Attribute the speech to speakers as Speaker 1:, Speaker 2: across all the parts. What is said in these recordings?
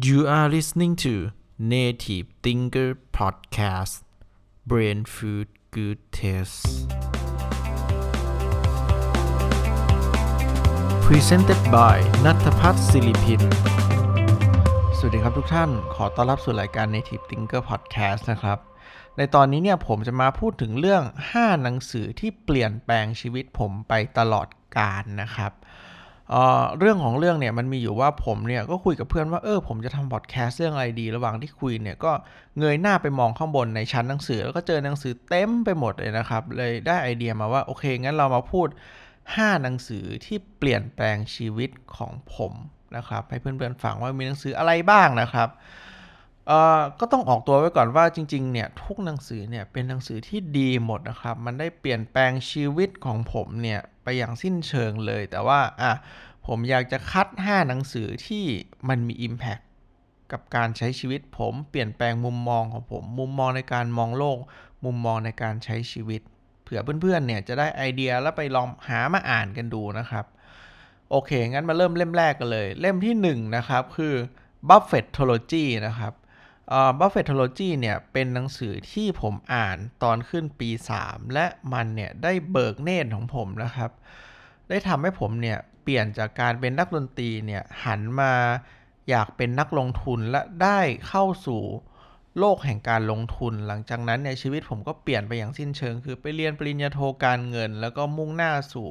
Speaker 1: You are listening to Native Thinker Podcast Brain Food Good Taste Presented by นัทพัฒน์ศิริพิน สวัสดีครับทุกท่าน ขอต้อนรับสู่รายการ Native Thinker Podcast นะครับ ในตอนนี้เนี่ยผมจะมาพูดถึงเรื่อง 5 หนังสือที่เปลี่ยนแปลงชีวิตผมไปตลอดกาลนะครับ เรื่องของเรื่องเนี่ยมันมีอยู่ว่าผมเนี่ยก็คุยกับเพื่อนว่าเออผมจะทำพอดแคสต์เรื่องอะไรดี ระหว่างที่คุยเนี่ยก็เงยหน้าไปมองข้างบนในชั้นหนังสือ แล้วก็เจอหนังสือเต็มไปหมดเลยนะครับ เลยได้ไอเดียมาว่าโอเคงั้นเรามาพูด 5 หนังสือที่เปลี่ยนแปลงชีวิตของผมนะครับให้เพื่อนๆฟังว่ามีหนังสืออะไรบ้างนะครับก็ต้องออกตัวไว้ก่อนว่าจริงๆ เนี่ยทุกหนังสือเนี่ยเป็นหนังสือที่ดีหมดนะครับ มันได้เปลี่ยนแปลงชีวิตของผมเนี่ย ไปอย่างสิ้นเชิงเลย แต่ว่าอะผมอยากจะคัด 5 หนังสือที่มันมี Impact กับการใช้ชีวิตผมเปลี่ยนแปลงมุมมองของผม มุมมองในการมองโลก มุมมองในการใช้ชีวิต เผื่อเพื่อนๆเนี่ยจะได้ไอเดียแล้วไปลองหามาอ่านกันดูนะครับ โอเค งั้นมาเริ่มเล่มแรกกันเลย เล่มที่ 1 นะครับ คือ Buffettology นะครับ Buffettology เนี่ยเป็นหนังสือที่ผมอ่านตอนขึ้นปี 3 และมันเนี่ยได้เบิกเนตรของผมนะครับ ได้ทำให้ผมเนี่ยเปลี่ยนจากการเป็นนักดนตรีเนี่ยหันมาอยากเป็นนักลงทุนและได้เข้าสู่โลกแห่งการลงทุน หลังจากนั้นเนี่ยชีวิตผมก็เปลี่ยนไปอย่างสิ้นเชิง คือไปเรียนปริญญาโทการเงิน แล้วก็มุ่งหน้าสู่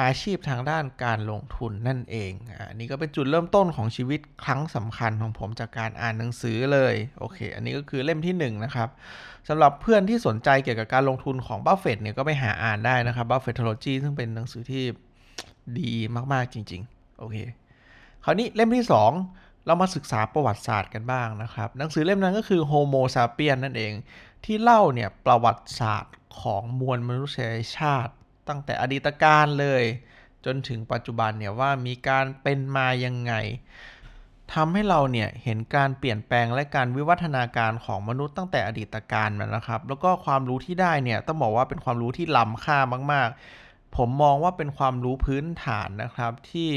Speaker 1: อาชีพทางด้านการลงทุนนั่นเองอ่านี่ก็เป็นจุดเริ่มต้นของชีวิตครั้งสำคัญของผมจากการอ่านหนังสือเลยโอเค อันนี้ก็คือเล่มที่1นนะครับสำหรับเพื่อนที่สนใจเกี่ยวกับการลงทุนของบัฟเฟตเนี่ยก็ไปหาอ่านได้นะครับ Buffettology ซึ่งเป็นหนังสือที่ดีมากๆจริง ๆ โอเค คราวนี้เล่มที่ 2 เรามาศึกษาประวัติศาสตร์กันบ้างนะครับ หนังสือเล่มนั้นก็คือ Homo sapiens นั่นเอง ที่เล่าเนี่ยประวัติศาสตร์ของมวลมนุษยชาติ ตั้งแต่อดีตกาลเลย จนถึงปัจจุบันเนี่ยว่ามีการเป็นมายังไงทำให้เราเนี่ยเห็นการเปลี่ยนแปลงและการวิวัฒนาการของมนุษย์ตั้งแต่อดีตการมานะครับ แล้วก็ความรู้ที่ได้เนี่ยต้องบอกว่าเป็นความรู้ที่ล้ำค่ามาก ๆ ผมมองว่าเป็นความรู้พื้นฐานนะครับที่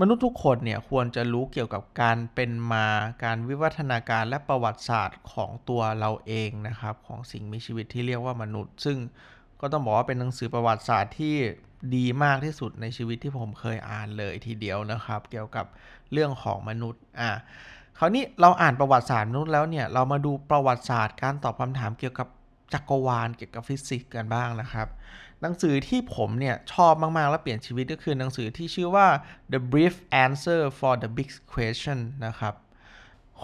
Speaker 1: มนุษย์ทุกคนเนี่ยควรจะรู้เกี่ยวกับการเป็นมาการวิวัฒนาการและประวัติศาสตร์ของตัวเราเองนะครับ ของสิ่งมีชีวิตที่เรียกว่ามนุษย์ ซึ่ง ก็ต้องบอกว่าเป็นหนังสือประวัติศาสตร์ที่ดีมากที่สุดในชีวิตที่ผมเคยอ่านเลยทีเดียวนะครับ เกี่ยวกับเรื่องของมนุษย์อะคราวนี้เราอ่านประวัติศาสตร์มนุษย์แล้วเนี่ยเรามาดูประวัติศาสตร์การตอบคำถามเกี่ยวกับจักรวาลเกี่ยวกับฟิสิกส์กันบ้างนะครับ หนังสือที่ผมเนี่ยชอบมาก ๆ และเปลี่ยนชีวิตก็คือหนังสือที่ชื่อว่า The Brief Answer for the Big Question นะครับ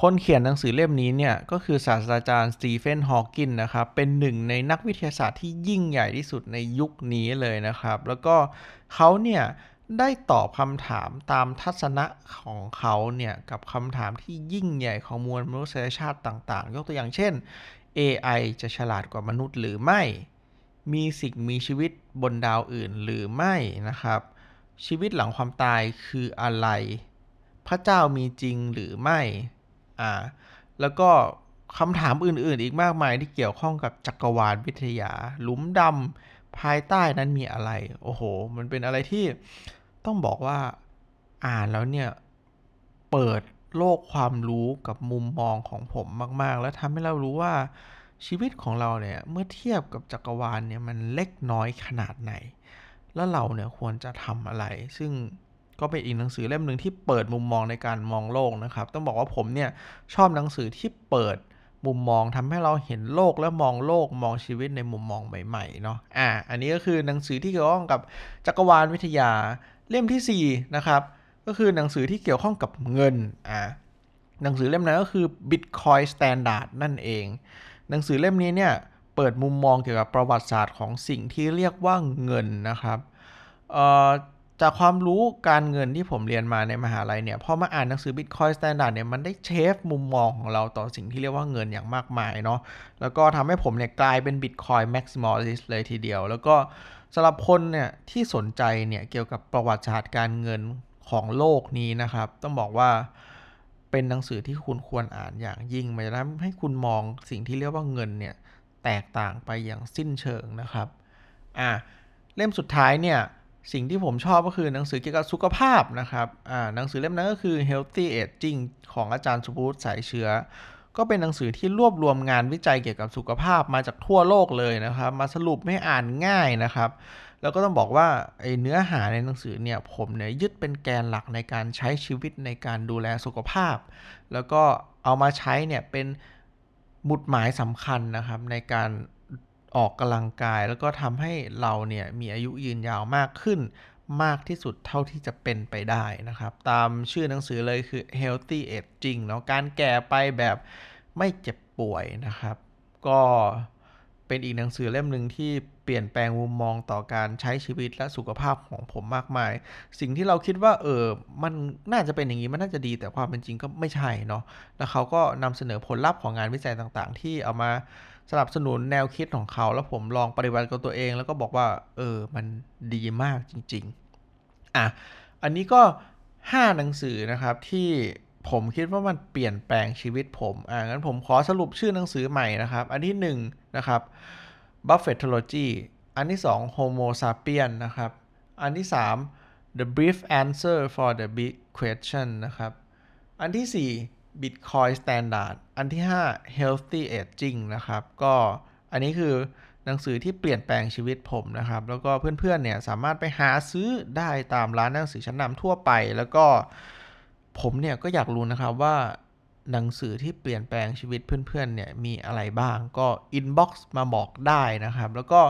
Speaker 1: คนเขียนหนังสือเล่มนี้เนี่ยก็คือศาสตราจารย์สตีเฟนฮอว์กิงนะครับเป็นหนึ่งในนักวิทยาศาสตร์ที่ยิ่งใหญ่ที่สุดในยุคนี้เลยนะครับ แล้วก็เขาเนี่ยได้ตอบคำถามตามทัศนะของเขาเนี่ยกับคำถามที่ยิ่งใหญ่ของมวลมนุษยชาติต่างๆ ยกตัวอย่างเช่น AI จะฉลาดกว่ามนุษย์หรือไม่ มีสิ่งมีชีวิตบนดาวอื่นหรือไม่นะครับ ชีวิตหลังความตายคืออะไร พระเจ้ามีจริงหรือไม่ อ่า แล้วก็คำถามอื่นๆ อีกมากมายที่เกี่ยวข้องกับจักรวาลวิทยา หลุมดำภายใต้นั้นมีอะไร โอ้โห มันเป็นอะไรที่ต้องบอกว่าอ่านแล้วเนี่ย เปิดโลกความรู้กับมุมมองของผมมาก ๆ แล้วทำให้เรารู้ว่าชีวิตของเราเนี่ย เมื่อเทียบกับจักรวาลเนี่ยมันเล็กน้อยขนาดไหน แล้วเราเนี่ยควรจะทำอะไร ซึ่ง ก็เป็นอีกหนังสือเล่มหนึ่งที่เปิดมุมมองในการมองโลกนะครับ ต้องบอกว่าผมเนี่ยชอบหนังสือที่เปิดมุมมองทำให้เราเห็นโลกและมองโลกมองชีวิตในมุมมองใหม่ๆเนาะอ่าอันนี้ก็คือหนังสือที่เกี่ยวข้องกับจักรวาลวิทยาเล่มที่4นะครับก็คือหนังสือที่เกี่ยวข้องกับเงินอ่าหนังสือเล่มนั้นก็คือ Bitcoin Standard นั่นเอง หนังสือเล่มนี้เนี่ยเปิดมุมมองเกี่ยวกับประวัติศาสตร์ของสิ่งที่เรียกว่าเงินนะครับเอ่อ จากความรู้การเงินที่ผมเรียนมาในมหาลัยเนี่ยพอมาอ่านหนังสือ Bitcoin Standard เนี่ยมันได้เชฟมุมมองของเราต่อสิ่งที่เรียกว่าเงินอย่างมากมายเนาะแล้วก็ทำให้ผมเนี่ยกลายเป็น Bitcoin Maximalist เลยทีเดียว แล้วก็สำหรับคนเนี่ยที่สนใจเนี่ยเกี่ยวกับประวัติศาสตร์การเงินของโลกนี้นะครับ ต้องบอกว่าเป็นหนังสือที่คุณควรอ่านอย่างยิ่งมันจะทำให้คุณมองสิ่งที่เรียกว่าเงินเนี่ยแตกต่างไปอย่างสิ้นเชิงนะครับอะเล่มสุดท้ายเนี่ย สิ่งที่ผมชอบก็คือหนังสือเกี่ยวกับสุขภาพนะครับอ่าหนังสือเล่มนั้นก็คือ Healthy Aging ของอาจารย์สุภวุสายเชื้อ ก็เป็นหนังสือที่รวบรวมงานวิจัยเกี่ยวกับสุขภาพมาจากทั่วโลกเลยนะครับ มาสรุปให้อ่านง่ายนะครับ แล้วก็ต้องบอกว่าไอเนื้อหาในหนังสือเนี่ยผมเนี่ยยึดเป็นแกนหลักในการใช้ชีวิตในการดูแลสุขภาพ แล้วก็เอามาใช้เนี่ยเป็นหมุดหมายสำคัญนะครับในการ ออกกำลังกาย แล้วก็ทำให้เราเนี่ยมีอายุยืนยาวมากขึ้นมากที่สุดเท่าที่จะเป็นไปได้นะครับ ตามชื่อหนังสือเลยคือ healthy aging เนาะการแก่ไปแบบไม่เจ็บป่วยนะครับ ก็ เป็นอีกหนังสือเล่มหนึ่งที่เปลี่ยนแปลงมุมมองต่อการใช้ชีวิตและสุขภาพของผมมากมาย สิ่งที่เราคิดว่าเออมันน่าจะเป็นอย่างนี้มันน่าจะดีแต่ความเป็นจริงก็ไม่ใช่เนาะแล้วเขาก็นำเสนอผลลัพธ์ของงานวิจัยต่างๆ ที่เอามาสนับสนุนแนวคิดของเขา แล้วผมลองปฏิบัติกับตัวเอง แล้วก็บอกว่าเออมันดีมากจริง ๆ อะอันนี้ก็ 5 หนังสือนะครับที่ผมคิดว่ามันเปลี่ยนแปลงชีวิตผมอ่างั้นผมขอสรุปชื่อหนังสือใหม่นะครับ อันที่ 1 นะครับ Buffettology อันที่2 Homo sapien นะครับ อันที่ 3 The Brief Answer for the Big Question นะครับ อันที่ 4 Bitcoin Standard อันที่ 5 Healthy Aging นะครับ ก็อันนี้คือหนังสือที่เปลี่ยนแปลงชีวิตผมนะครับ แล้วก็เพื่อนๆเนี่ยสามารถไปหาซื้อได้ตามร้านหนังสือชั้นนำทั่วไป แล้วก็ผมเนี่ยก็อยากรู้นะครับว่า หนังสือที่เปลี่ยนแปลงชีวิตเพื่อนๆเนี่ยมีอะไรบ้างก็ inbox มาบอกได้นะครับ แล้วก็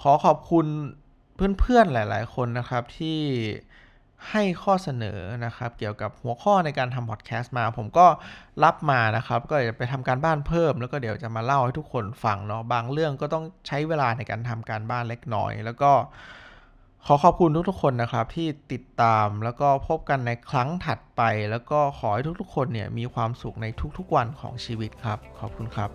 Speaker 1: ขอขอบคุณเพื่อนๆหลาย ๆ คนนะครับที่ให้ข้อเสนอนะครับ เกี่ยวกับหัวข้อในการทำพอดแคสต์มา ผมก็รับมานะครับ ก็จะไปทำการบ้านเพิ่ม แล้วก็เดี๋ยวจะมาเล่าให้ทุกคนฟังเนาะบางเรื่องก็ต้องใช้เวลาในการทำการบ้านเล็กน้อย แล้วก็ ขอขอบคุณทุกๆคนนะครับที่ติดตามแล้วก็พบกันในครั้งถัดไป แล้วก็ขอให้ทุกๆคนเนี่ยมีความสุขในทุกๆวันของชีวิตครับ ขอบคุณครับ